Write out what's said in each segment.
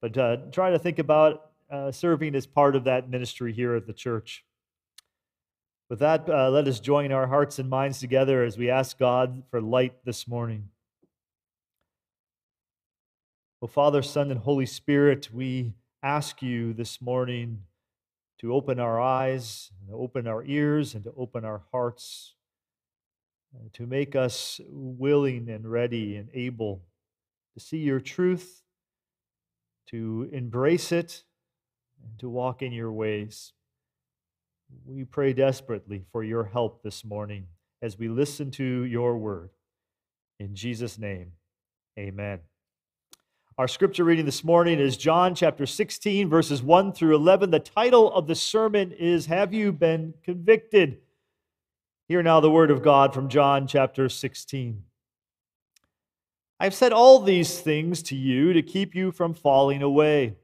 but uh, try to think about uh, serving as part of that ministry here at the church. With that, uh, let us join our hearts and minds together as we ask God for light this morning. Oh, Father, Son, and Holy Spirit, we ask you this morning to open our eyes, and open our ears, and to open our hearts, uh, to make us willing and ready and able to see your truth, to embrace it, and to walk in your ways. We pray desperately for your help this morning as we listen to your word. In Jesus' name, amen. Our scripture reading this morning is John chapter 16, verses 1 through 11. The title of the sermon is Have You Been Convicted? Hear now the word of God from John chapter 16. I've said all these things to you to keep you from falling away.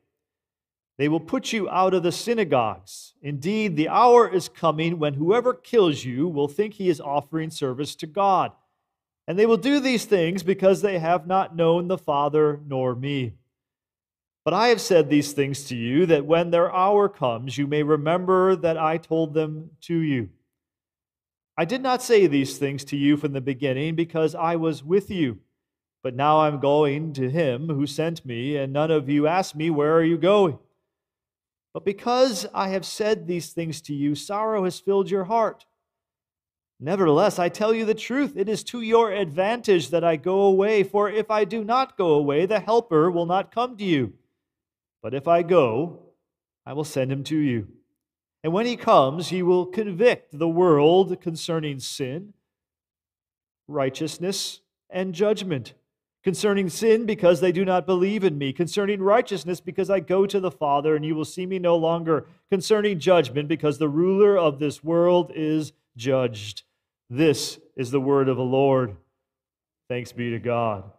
They will put you out of the synagogues. Indeed, the hour is coming when whoever kills you will think he is offering service to God. And they will do these things because they have not known the Father nor me. But I have said these things to you that when their hour comes, you may remember that I told them to you. I did not say these things to you from the beginning because I was with you. But now I'm going to him who sent me, and none of you ask me, Where are you going? But because I have said these things to you, sorrow has filled your heart. Nevertheless, I tell you the truth. It is to your advantage that I go away, for if I do not go away, the Helper will not come to you. But if I go, I will send him to you. And when he comes, he will convict the world concerning sin, righteousness, and judgment concerning sin because they do not believe in me, concerning righteousness because I go to the Father and you will see me no longer, concerning judgment because the ruler of this world is judged. This is the word of the Lord. Thanks be to God.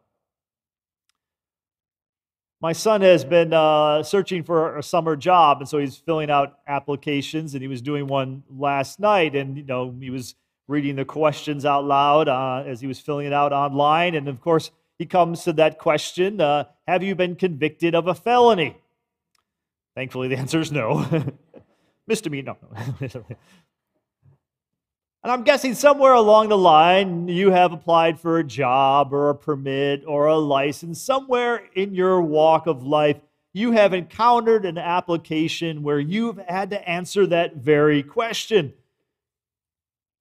My son has been uh, searching for a summer job, and so he's filling out applications, and he was doing one last night, and you know he was reading the questions out loud uh, as he was filling it out online, and of course he comes to that question uh, Have you been convicted of a felony? Thankfully, the answer is no. Misdemeanor, no. and I'm guessing somewhere along the line, you have applied for a job or a permit or a license. Somewhere in your walk of life, you have encountered an application where you've had to answer that very question.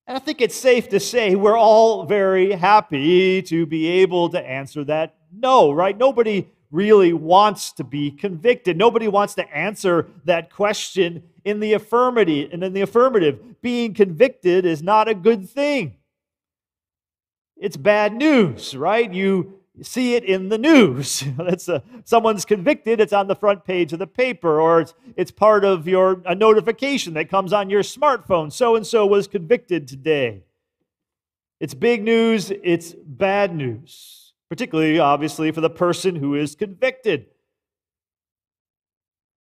And I think it's safe to say we're all very happy to be able to answer that no, right? Nobody really wants to be convicted. Nobody wants to answer that question in the affirmative. And in the affirmative, being convicted is not a good thing. It's bad news, right? You see it in the news. That's a, someone's convicted, it's on the front page of the paper, or it's, it's part of your a notification that comes on your smartphone. So and so was convicted today. It's big news, it's bad news, particularly, obviously, for the person who is convicted.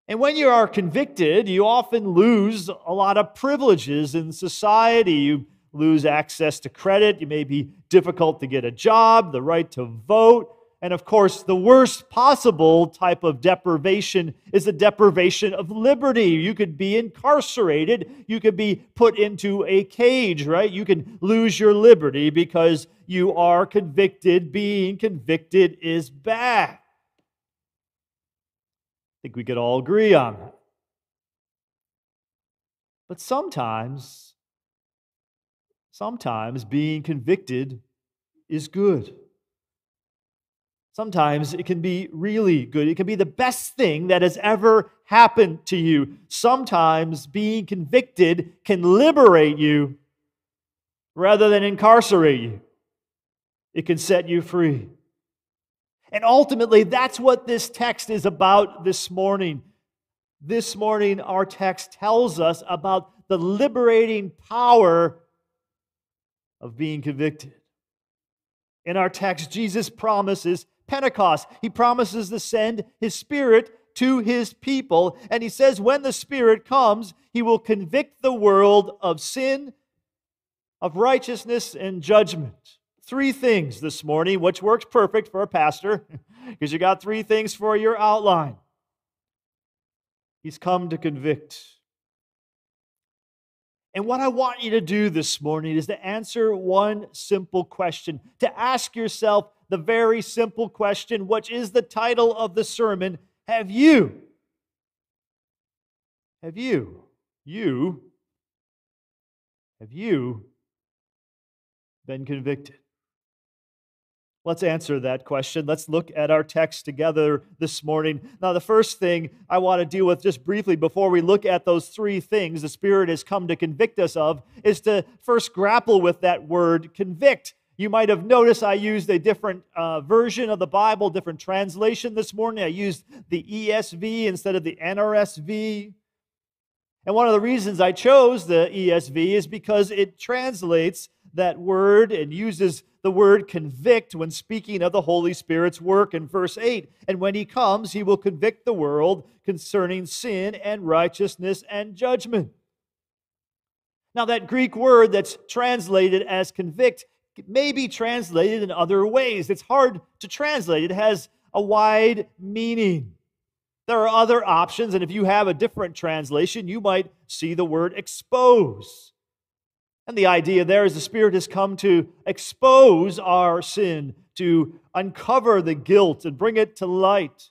And when you are convicted, you often lose a lot of privileges in society. You lose access to credit. You may be difficult to get a job, the right to vote. And of course, the worst possible type of deprivation is the deprivation of liberty. You could be incarcerated. You could be put into a cage, right? You can lose your liberty because you are convicted. Being convicted is bad. I think we could all agree on that. But sometimes Sometimes being convicted is good. Sometimes it can be really good. It can be the best thing that has ever happened to you. Sometimes being convicted can liberate you rather than incarcerate you, it can set you free. And ultimately, that's what this text is about this morning. This morning, our text tells us about the liberating power of being convicted. In our text, Jesus promises Pentecost. He promises to send his Spirit to his people. And he says, when the Spirit comes, he will convict the world of sin, of righteousness, and judgment. Three things this morning, which works perfect for a pastor, because you got three things for your outline. He's come to convict. And what I want you to do this morning is to answer one simple question, to ask yourself the very simple question, which is the title of the sermon Have you? Have you? You? Have you been convicted? Let's answer that question. Let's look at our text together this morning. Now, the first thing I want to deal with just briefly before we look at those three things the Spirit has come to convict us of is to first grapple with that word convict. You might have noticed I used a different uh, version of the Bible, different translation this morning. I used the ESV instead of the NRSV. And one of the reasons I chose the ESV is because it translates that word and uses the word convict when speaking of the Holy Spirit's work in verse 8. And when he comes, he will convict the world concerning sin and righteousness and judgment. Now, that Greek word that's translated as convict may be translated in other ways. It's hard to translate, it has a wide meaning. There are other options, and if you have a different translation, you might see the word expose. And the idea there is the Spirit has come to expose our sin, to uncover the guilt and bring it to light.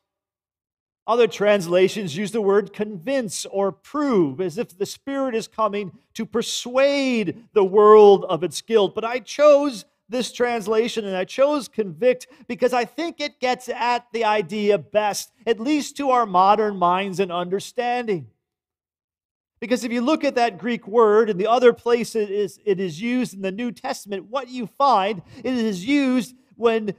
Other translations use the word convince or prove, as if the Spirit is coming to persuade the world of its guilt. But I chose this translation and I chose convict because I think it gets at the idea best, at least to our modern minds and understanding. Because if you look at that Greek word and the other place it is, it is used in the New Testament, what you find it is used when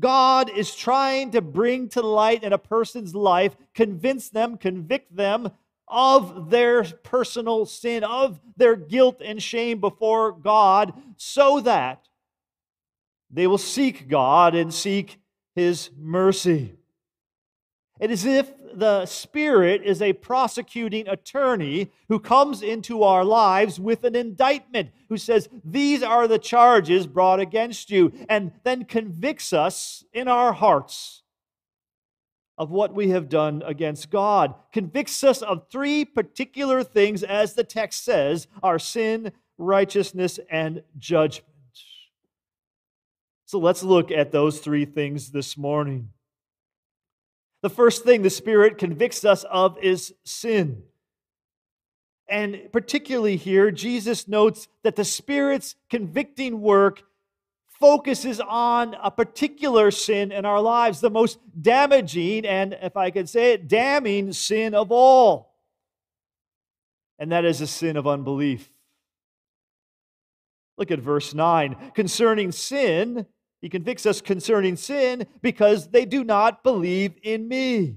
God is trying to bring to light in a person's life, convince them, convict them of their personal sin, of their guilt and shame before God, so that they will seek God and seek His mercy. It is if the Spirit is a prosecuting attorney who comes into our lives with an indictment, who says, These are the charges brought against you, and then convicts us in our hearts of what we have done against God. Convicts us of three particular things, as the text says our sin, righteousness, and judgment. So let's look at those three things this morning. The first thing the Spirit convicts us of is sin. And particularly here, Jesus notes that the Spirit's convicting work focuses on a particular sin in our lives, the most damaging and, if I could say it, damning sin of all. And that is a sin of unbelief. Look at verse 9. Concerning sin, he convicts us concerning sin because they do not believe in me.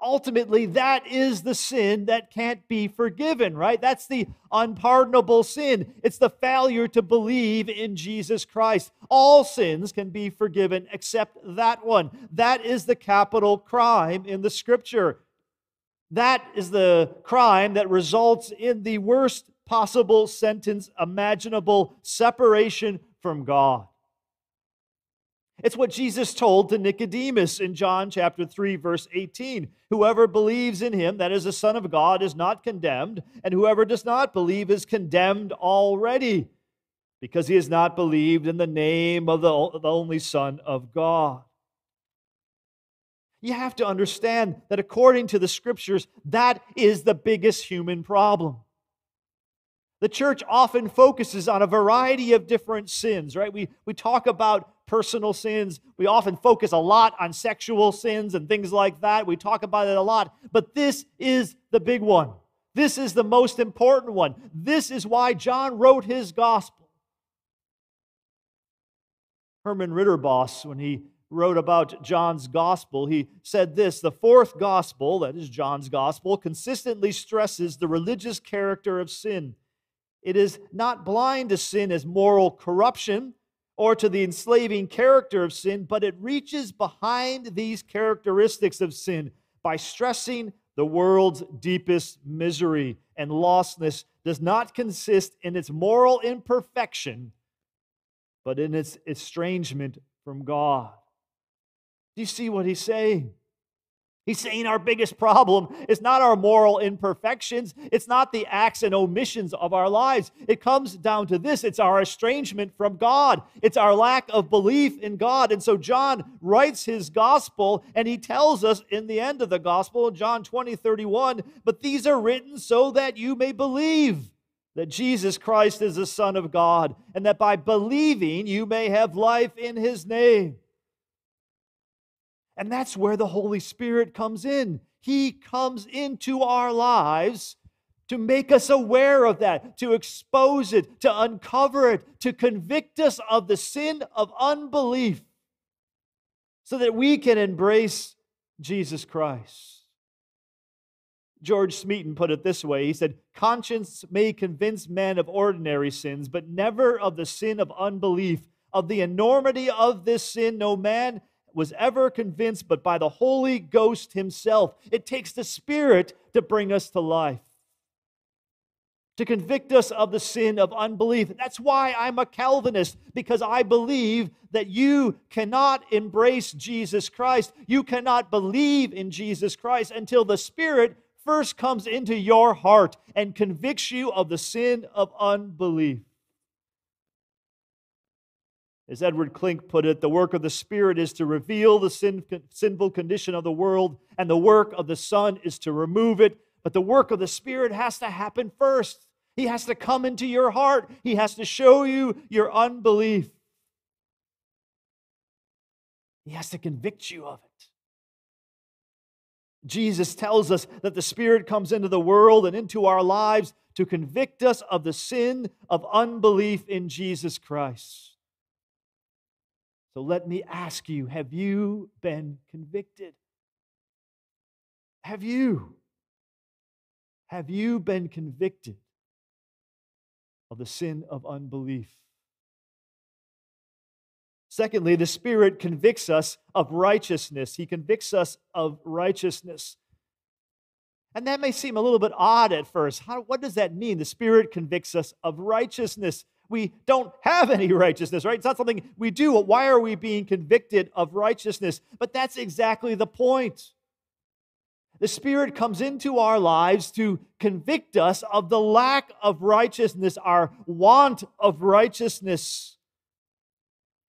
Ultimately, that is the sin that can't be forgiven, right? That's the unpardonable sin. It's the failure to believe in Jesus Christ. All sins can be forgiven except that one. That is the capital crime in the scripture. That is the crime that results in the worst possible sentence imaginable separation from God. It's what Jesus told to Nicodemus in John chapter 3 verse 18. Whoever believes in him that is the son of God is not condemned, and whoever does not believe is condemned already, because he has not believed in the name of the, the only son of God. You have to understand that according to the scriptures, that is the biggest human problem. The church often focuses on a variety of different sins, right? We, we talk about personal sins. We often focus a lot on sexual sins and things like that. We talk about it a lot. But this is the big one. This is the most important one. This is why John wrote his gospel. Herman Ridderbos, when he wrote about John's gospel, he said this The fourth gospel, that is John's gospel, consistently stresses the religious character of sin. It is not blind to sin as moral corruption or to the enslaving character of sin, but it reaches behind these characteristics of sin by stressing the world's deepest misery and lostness does not consist in its moral imperfection, but in its estrangement from God. Do you see what he's saying? He's saying our biggest problem is not our moral imperfections. It's not the acts and omissions of our lives. It comes down to this it's our estrangement from God, it's our lack of belief in God. And so John writes his gospel and he tells us in the end of the gospel, John 20, 31, but these are written so that you may believe that Jesus Christ is the Son of God, and that by believing you may have life in his name. And that's where the Holy Spirit comes in. He comes into our lives to make us aware of that, to expose it, to uncover it, to convict us of the sin of unbelief so that we can embrace Jesus Christ. George Smeaton put it this way He said, Conscience may convince men of ordinary sins, but never of the sin of unbelief. Of the enormity of this sin, no man was ever convinced but by the Holy Ghost Himself. It takes the Spirit to bring us to life, to convict us of the sin of unbelief. That's why I'm a Calvinist, because I believe that you cannot embrace Jesus Christ. You cannot believe in Jesus Christ until the Spirit first comes into your heart and convicts you of the sin of unbelief. As Edward Klink put it, the work of the Spirit is to reveal the sin, sinful condition of the world, and the work of the Son is to remove it. But the work of the Spirit has to happen first. He has to come into your heart, He has to show you your unbelief. He has to convict you of it. Jesus tells us that the Spirit comes into the world and into our lives to convict us of the sin of unbelief in Jesus Christ. So let me ask you have you been convicted? Have you? Have you been convicted of the sin of unbelief? Secondly, the Spirit convicts us of righteousness. He convicts us of righteousness. And that may seem a little bit odd at first. How, what does that mean? The Spirit convicts us of righteousness we don't have any righteousness, right? It's not something we do. Why are we being convicted of righteousness? But that's exactly the point. The Spirit comes into our lives to convict us of the lack of righteousness, our want of righteousness.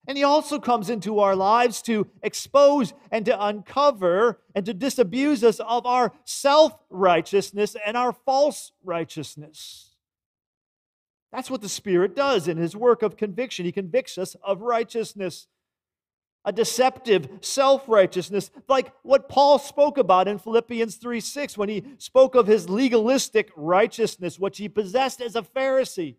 And He also comes into our lives to expose and to uncover and to disabuse us of our self righteousness and our false righteousness. That's what the Spirit does in His work of conviction. He convicts us of righteousness, a deceptive self righteousness, like what Paul spoke about in Philippians 3 6 when he spoke of his legalistic righteousness, which he possessed as a Pharisee.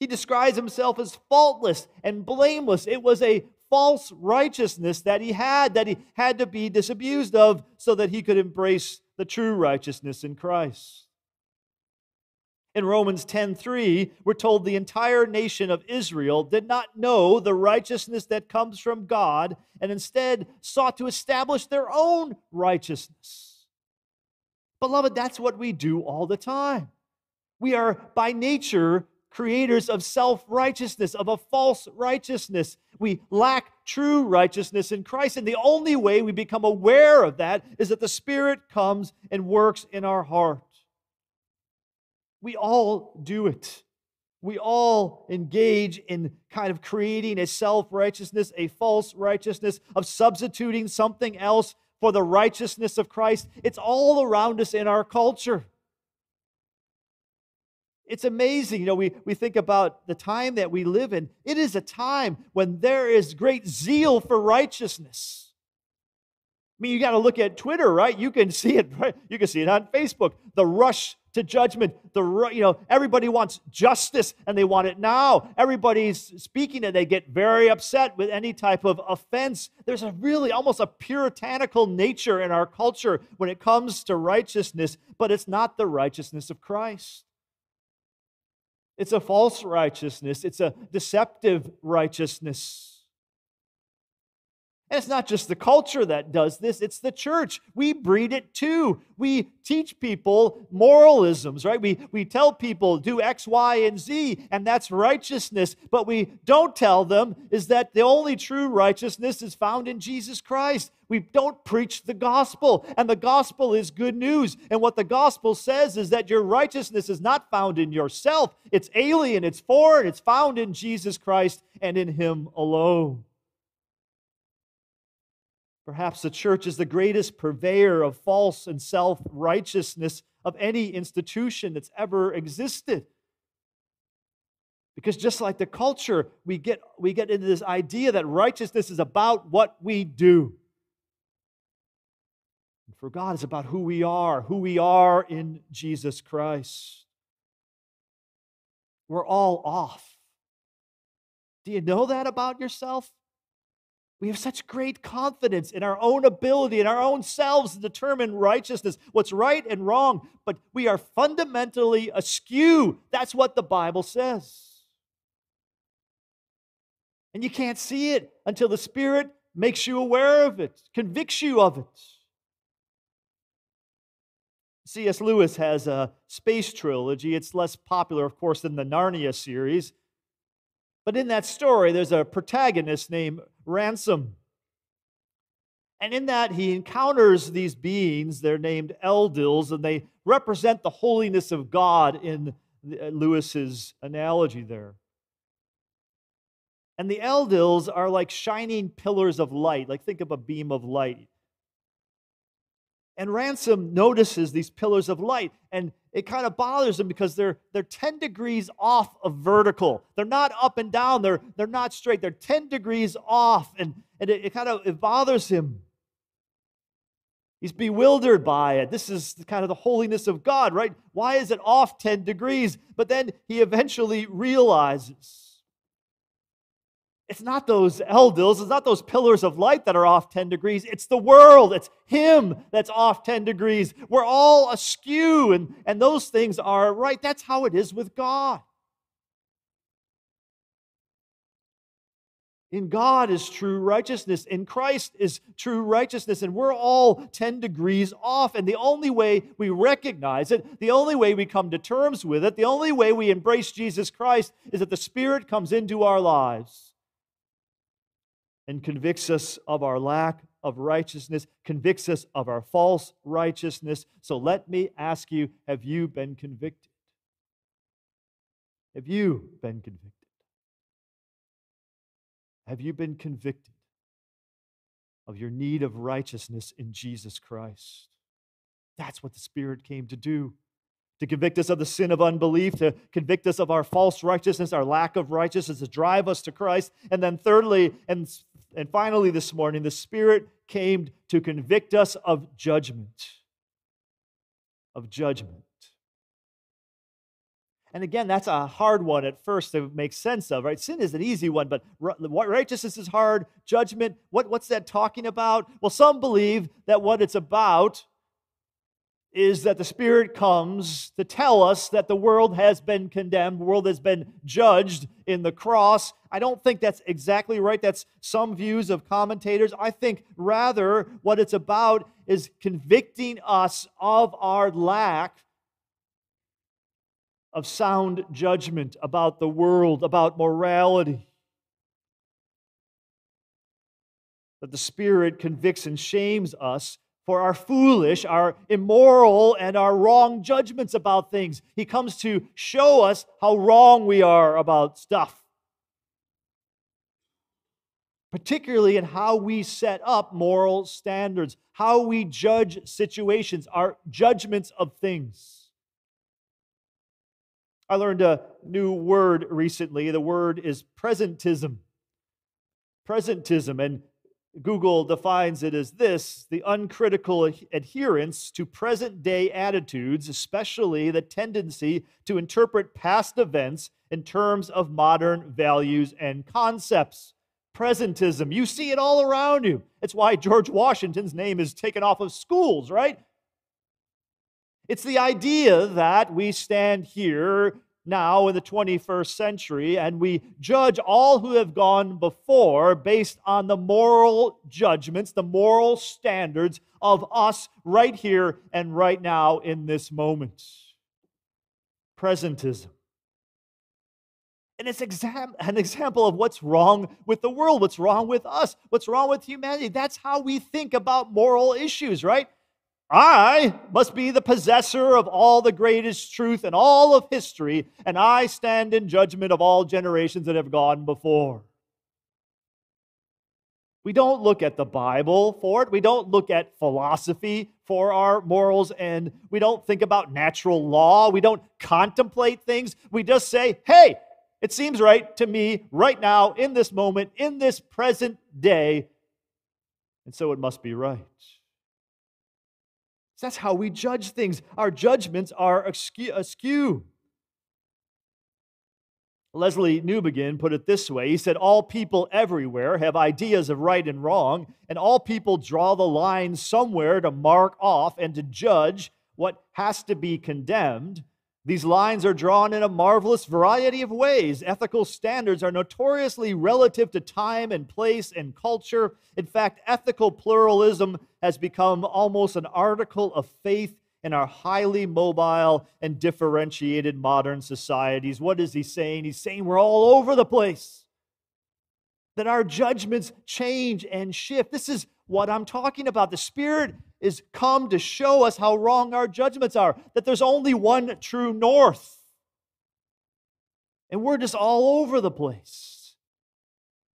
He describes himself as faultless and blameless. It was a false righteousness that he had, that he had to be disabused of so that he could embrace the true righteousness in Christ. In Romans 10:3, we're told the entire nation of Israel did not know the righteousness that comes from God and instead sought to establish their own righteousness. Beloved, that's what we do all the time. We are by nature creators of self righteousness, of a false righteousness. We lack true righteousness in Christ. And the only way we become aware of that is that the Spirit comes and works in our heart. We all do it. We all engage in kind of creating a self righteousness, a false righteousness, of substituting something else for the righteousness of Christ. It's all around us in our culture. It's amazing. You know, we, we think about the time that we live in. It is a time when there is great zeal for righteousness. I mean, you got to look at Twitter, right? You can see it, right? You can see it on Facebook. The rush to judgment. The you know everybody wants justice and they want it now. Everybody's speaking and they get very upset with any type of offense. There's a really almost a puritanical nature in our culture when it comes to righteousness, but it's not the righteousness of Christ. It's a false righteousness. It's a deceptive righteousness. And it's not just the culture that does this, it's the church. We breed it too. We teach people moralisms, right? We, we tell people do X, Y, and Z, and that's righteousness. But we don't tell them is that the only true righteousness is found in Jesus Christ. We don't preach the gospel, and the gospel is good news. And what the gospel says is that your righteousness is not found in yourself, it's alien, it's foreign, it's found in Jesus Christ and in Him alone. Perhaps the church is the greatest purveyor of false and self righteousness of any institution that's ever existed. Because just like the culture, we get, we get into this idea that righteousness is about what we do. And for God, it's about who we are, who we are in Jesus Christ. We're all off. Do you know that about yourself? We have such great confidence in our own ability, in our own selves to determine righteousness, what's right and wrong, but we are fundamentally askew. That's what the Bible says. And you can't see it until the Spirit makes you aware of it, convicts you of it. C.S. Lewis has a space trilogy. It's less popular, of course, than the Narnia series. But in that story, there's a protagonist named Ransom. And in that, he encounters these beings. They're named Eldils, and they represent the holiness of God in uh, Lewis's analogy there. And the Eldils are like shining pillars of light. Like think of a beam of light. And Ransom notices these pillars of light, and it kind of bothers him because they're, they're 10 degrees off of vertical. They're not up and down, they're, they're not straight. They're 10 degrees off, and, and it, it kind of it bothers him. He's bewildered by it. This is kind of the holiness of God, right? Why is it off 10 degrees? But then he eventually realizes it's not those eldils, it's not those pillars of light that are off 10 degrees. It's the world, it's Him that's off 10 degrees. We're all askew, and, and those things are right. That's how it is with God. In God is true righteousness. In Christ is true righteousness. And we're all 10 degrees off. And the only way we recognize it, the only way we come to terms with it, the only way we embrace Jesus Christ is that the Spirit comes into our lives and convicts us of our lack of righteousness, convicts us of our false righteousness. So let me ask you have you been convicted? Have you been convicted? Have you been convicted of your need of righteousness in Jesus Christ? That's what the Spirit came to do to convict us of the sin of unbelief, to convict us of our false righteousness, our lack of righteousness, to drive us to Christ. And then, thirdly, and, and finally, this morning, the Spirit came to convict us of judgment. Of judgment. And again, that's a hard one at first to make sense of, right? Sin is an easy one, but righteousness is hard. Judgment, what, what's that talking about? Well, some believe that what it's about is that the Spirit comes to tell us that the world has been condemned, the world has been judged in the cross. I don't think that's exactly right. That's some views of commentators. I think rather what it's about is convicting us of our lack of sound judgment about the world, about morality. That the Spirit convicts and shames us for our foolish, our immoral, and our wrong judgments about things. He comes to show us how wrong we are about stuff, particularly in how we set up moral standards, how we judge situations, our judgments of things. I learned a new word recently. The word is presentism. Presentism. And Google defines it as this the uncritical adherence to present day attitudes, especially the tendency to interpret past events in terms of modern values and concepts. Presentism, you see it all around you. It's why George Washington's name is taken off of schools, right? It's the idea that we stand here now in the 21st century, and we judge all who have gone before based on the moral judgments, the moral standards of us right here and right now in this moment. Presentism. And it's exam- an example of what's wrong with the world, what's wrong with us, what's wrong with humanity. That's how we think about moral issues, right? I must be the possessor of all the greatest truth in all of history, and I stand in judgment of all generations that have gone before. We don't look at the Bible for it. We don't look at philosophy for our morals, and we don't think about natural law. We don't contemplate things. We just say, hey, it seems right to me right now, in this moment, in this present day, and so it must be right. That's how we judge things. Our judgments are askew. Lesslie Newbigin put it this way He said, All people everywhere have ideas of right and wrong, and all people draw the line somewhere to mark off and to judge what has to be condemned. These lines are drawn in a marvelous variety of ways. Ethical standards are notoriously relative to time and place and culture. In fact, ethical pluralism has become almost an article of faith in our highly mobile and differentiated modern societies. What is he saying? He's saying we're all over the place, that our judgments change and shift. This is what I'm talking about. The Spirit is come to show us how wrong our judgments are, that there's only one true north. And we're just all over the place.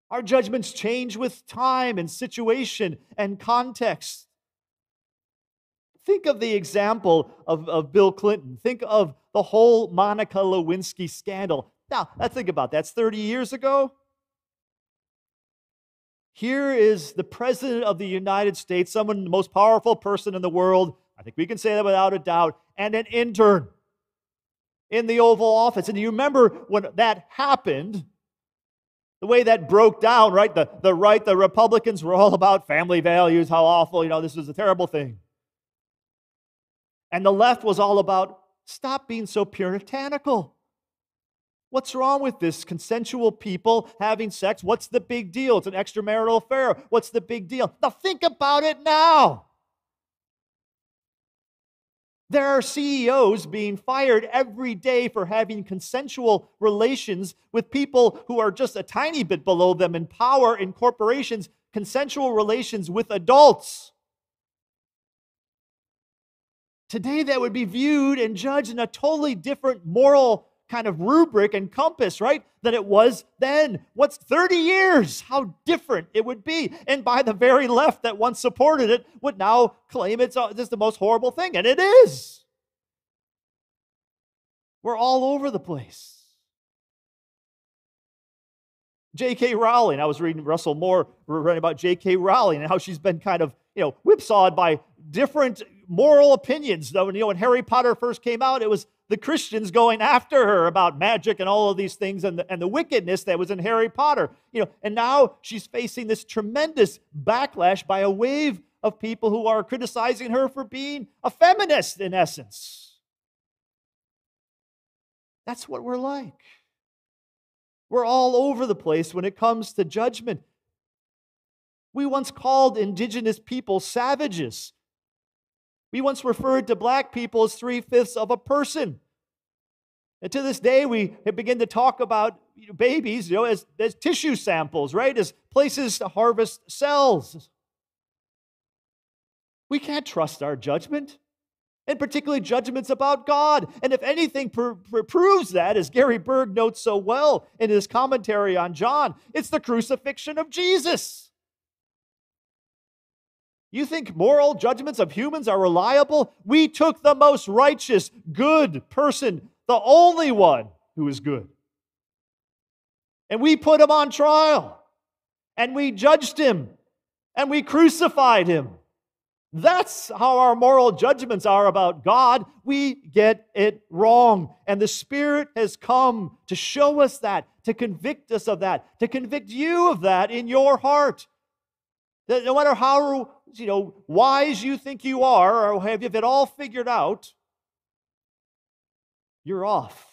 Our judgments change with time and situation and context. Think of the example of, of Bill Clinton. Think of the whole Monica Lewinsky scandal. Now, let's think about that. That's 30 years ago. Here is the President of the United States, someone, the most powerful person in the world. I think we can say that without a doubt, and an intern in the Oval Office. And you remember when that happened, the way that broke down, right? The, the right, the Republicans were all about family values, how awful, you know, this was a terrible thing. And the left was all about stop being so puritanical. What's wrong with this? Consensual people having sex. What's the big deal? It's an extramarital affair. What's the big deal? Now think about it now. There are CEOs being fired every day for having consensual relations with people who are just a tiny bit below them in power in corporations, consensual relations with adults. Today, that would be viewed and judged in a totally different moral kind of rubric and compass, right, than it was then. What's 30 years? How different it would be. And by the very left that once supported it would now claim it's uh, just the most horrible thing. And it is. We're all over the place. J.K. Rowling, I was reading Russell Moore, writing about J.K. Rowling and how she's been kind of, you know, whipsawed by different moral opinions. Though, you know, when Harry Potter first came out, it was the Christians going after her about magic and all of these things and the, and the wickedness that was in Harry Potter. You know, and now she's facing this tremendous backlash by a wave of people who are criticizing her for being a feminist in essence. That's what we're like. We're all over the place when it comes to judgment. We once called indigenous people savages. We once referred to black people as three fifths of a person. And to this day, we begin to talk about babies you know, as, as tissue samples, right? As places to harvest cells. We can't trust our judgment, and particularly judgments about God. And if anything pr- pr- proves that, as Gary Burge notes so well in his commentary on John, it's the crucifixion of Jesus. You think moral judgments of humans are reliable? We took the most righteous, good person, the only one who is good. And we put him on trial. And we judged him. And we crucified him. That's how our moral judgments are about God. We get it wrong. And the Spirit has come to show us that, to convict us of that, to convict you of that in your heart. That no matter how you know, wise you think you are, or have you it all figured out, you're off.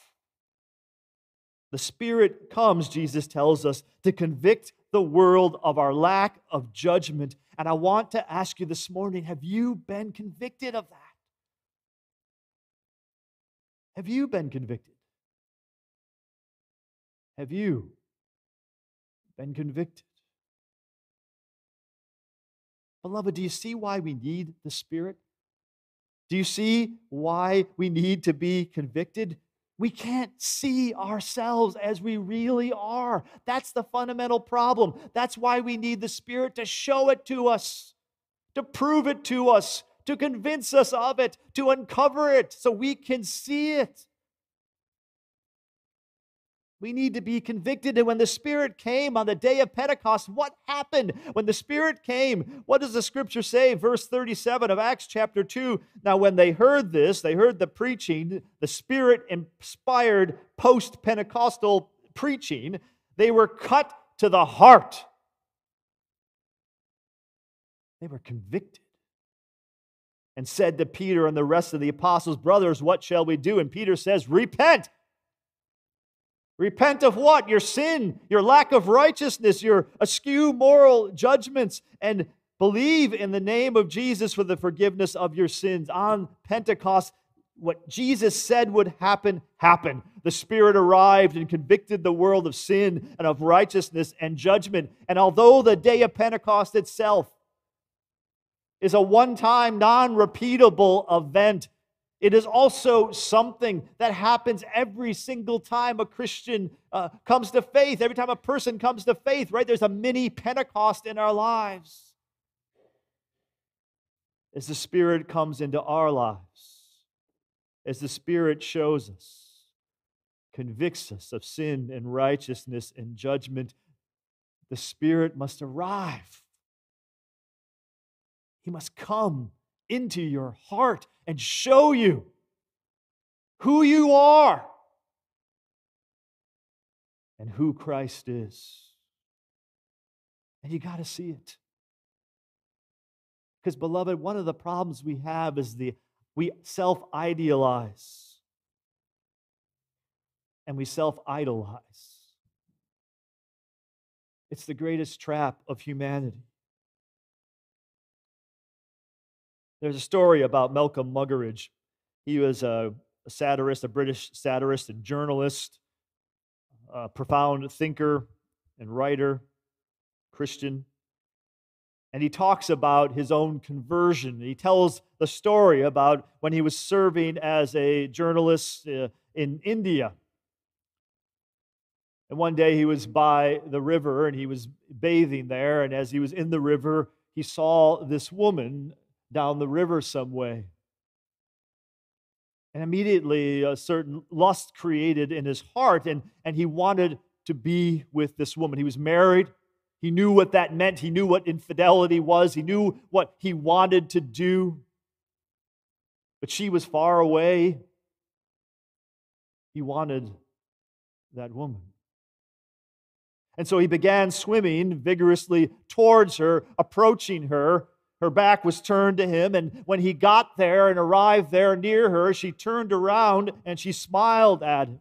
The Spirit comes, Jesus tells us, to convict the world of our lack of judgment. And I want to ask you this morning have you been convicted of that? Have you been convicted? Have you been convicted? Beloved, do you see why we need the Spirit? Do you see why we need to be convicted? We can't see ourselves as we really are. That's the fundamental problem. That's why we need the Spirit to show it to us, to prove it to us, to convince us of it, to uncover it so we can see it. We need to be convicted. And when the Spirit came on the day of Pentecost, what happened? When the Spirit came, what does the scripture say? Verse 37 of Acts chapter 2. Now, when they heard this, they heard the preaching, the Spirit inspired post Pentecostal preaching, they were cut to the heart. They were convicted and said to Peter and the rest of the apostles, Brothers, what shall we do? And Peter says, Repent Repent of what? Your sin, your lack of righteousness, your askew moral judgments, and believe in the name of Jesus for the forgiveness of your sins. On Pentecost, what Jesus said would happen happened. The Spirit arrived and convicted the world of sin and of righteousness and judgment. And although the day of Pentecost itself is a one time, non repeatable event, it is also something that happens every single time a Christian uh, comes to faith, every time a person comes to faith, right? There's a mini Pentecost in our lives. As the Spirit comes into our lives, as the Spirit shows us, convicts us of sin and righteousness and judgment, the Spirit must arrive. He must come into your heart and show you who you are and who Christ is. And you got to see it. Because, beloved, one of the problems we have is the we self idealize and we self idolize. It's the greatest trap of humanity. There's a story about Malcolm Muggeridge. He was a, a satirist, a British satirist and journalist, a profound thinker and writer, Christian. And he talks about his own conversion. He tells the story about when he was serving as a journalist uh, in India. And one day he was by the river and he was bathing there. And as he was in the river, he saw this woman down the river some way. And immediately a certain lust created in his heart, and, and he wanted to be with this woman. He was married. He knew what that meant. He knew what infidelity was. He knew what he wanted to do. But she was far away. He wanted that woman. And so he began swimming vigorously towards her, approaching her. Her back was turned to him, and when he got there and arrived there near her, she turned around and she smiled at him.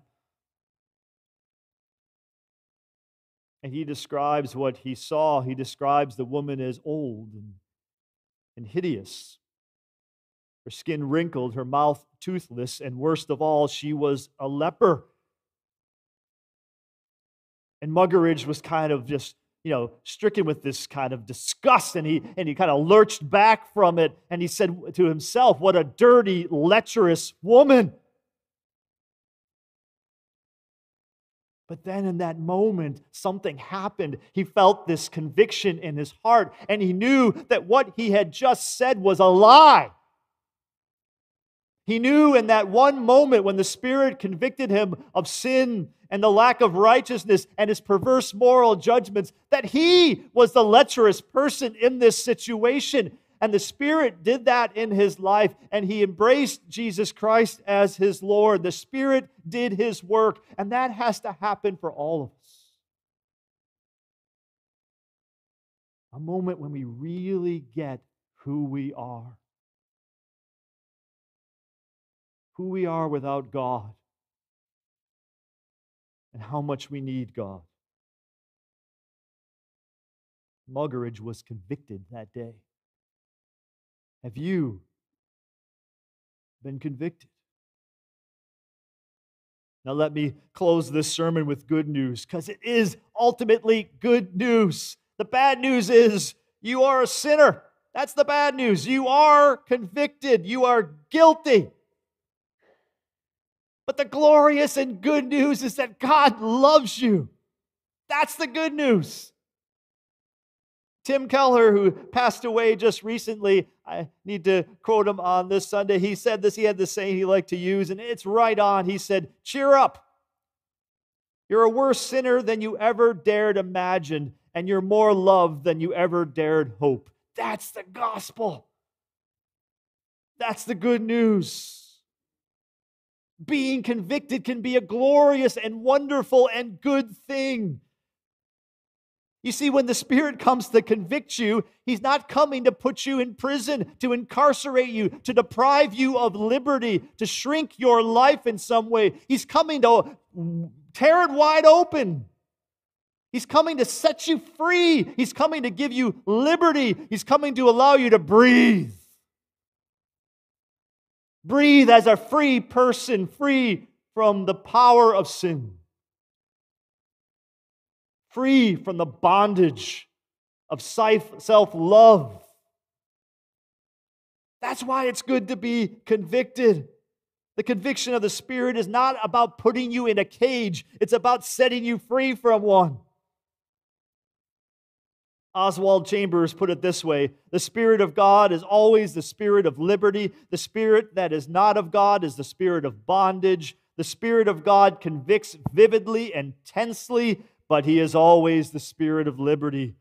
And he describes what he saw. He describes the woman as old and, and hideous. Her skin wrinkled, her mouth toothless, and worst of all, she was a leper. And Muggeridge was kind of just you know, stricken with this kind of disgust, and he and he kind of lurched back from it, and he said to himself, "What a dirty, lecherous woman." But then in that moment, something happened. He felt this conviction in his heart, and he knew that what he had just said was a lie. He knew in that one moment when the Spirit convicted him of sin and the lack of righteousness and his perverse moral judgments that he was the lecherous person in this situation. And the Spirit did that in his life, and he embraced Jesus Christ as his Lord. The Spirit did his work, and that has to happen for all of us. A moment when we really get who we are who we are without God. And how much we need God. Muggeridge was convicted that day. Have you been convicted? Now, let me close this sermon with good news because it is ultimately good news. The bad news is you are a sinner. That's the bad news. You are convicted, you are guilty. But the glorious and good news is that God loves you. That's the good news. Tim Keller, who passed away just recently, I need to quote him on this Sunday. He said this, he had the saying he liked to use, and it's right on. He said, Cheer up. You're a worse sinner than you ever dared imagine, and you're more loved than you ever dared hope. That's the gospel. That's the good news. Being convicted can be a glorious and wonderful and good thing. You see, when the Spirit comes to convict you, He's not coming to put you in prison, to incarcerate you, to deprive you of liberty, to shrink your life in some way. He's coming to tear it wide open. He's coming to set you free. He's coming to give you liberty. He's coming to allow you to breathe. Breathe as a free person, free from the power of sin free from the bondage of self love. That's why it's good to be convicted. The conviction of the Spirit is not about putting you in a cage, it's about setting you free from one. Oswald Chambers put it this way The Spirit of God is always the Spirit of liberty. The Spirit that is not of God is the Spirit of bondage. The Spirit of God convicts vividly and tensely but he is always the spirit of liberty.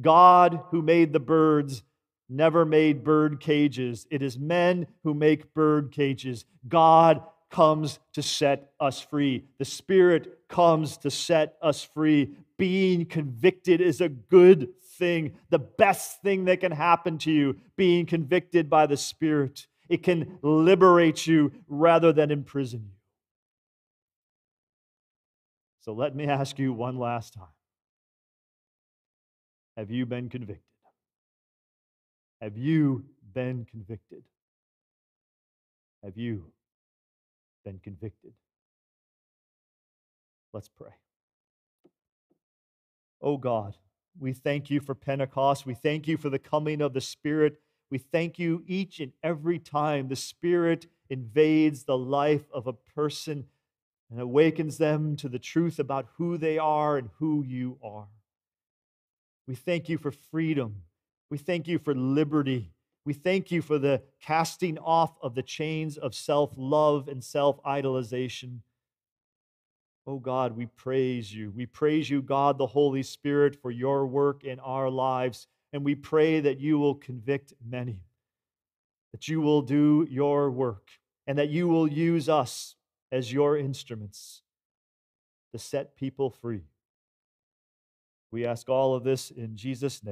God, who made the birds, never made bird cages. It is men who make bird cages. God comes to set us free. The Spirit comes to set us free. Being convicted is a good thing, the best thing that can happen to you, being convicted by the Spirit. It can liberate you rather than imprison you. So let me ask you one last time Have you been convicted? Have you been convicted? Have you been convicted? Let's pray. Oh God, we thank you for Pentecost. We thank you for the coming of the Spirit. We thank you each and every time the Spirit invades the life of a person and awakens them to the truth about who they are and who you are. We thank you for freedom. We thank you for liberty. We thank you for the casting off of the chains of self love and self idolization. Oh God, we praise you. We praise you, God the Holy Spirit, for your work in our lives. And we pray that you will convict many, that you will do your work, and that you will use us as your instruments to set people free. We ask all of this in Jesus' name.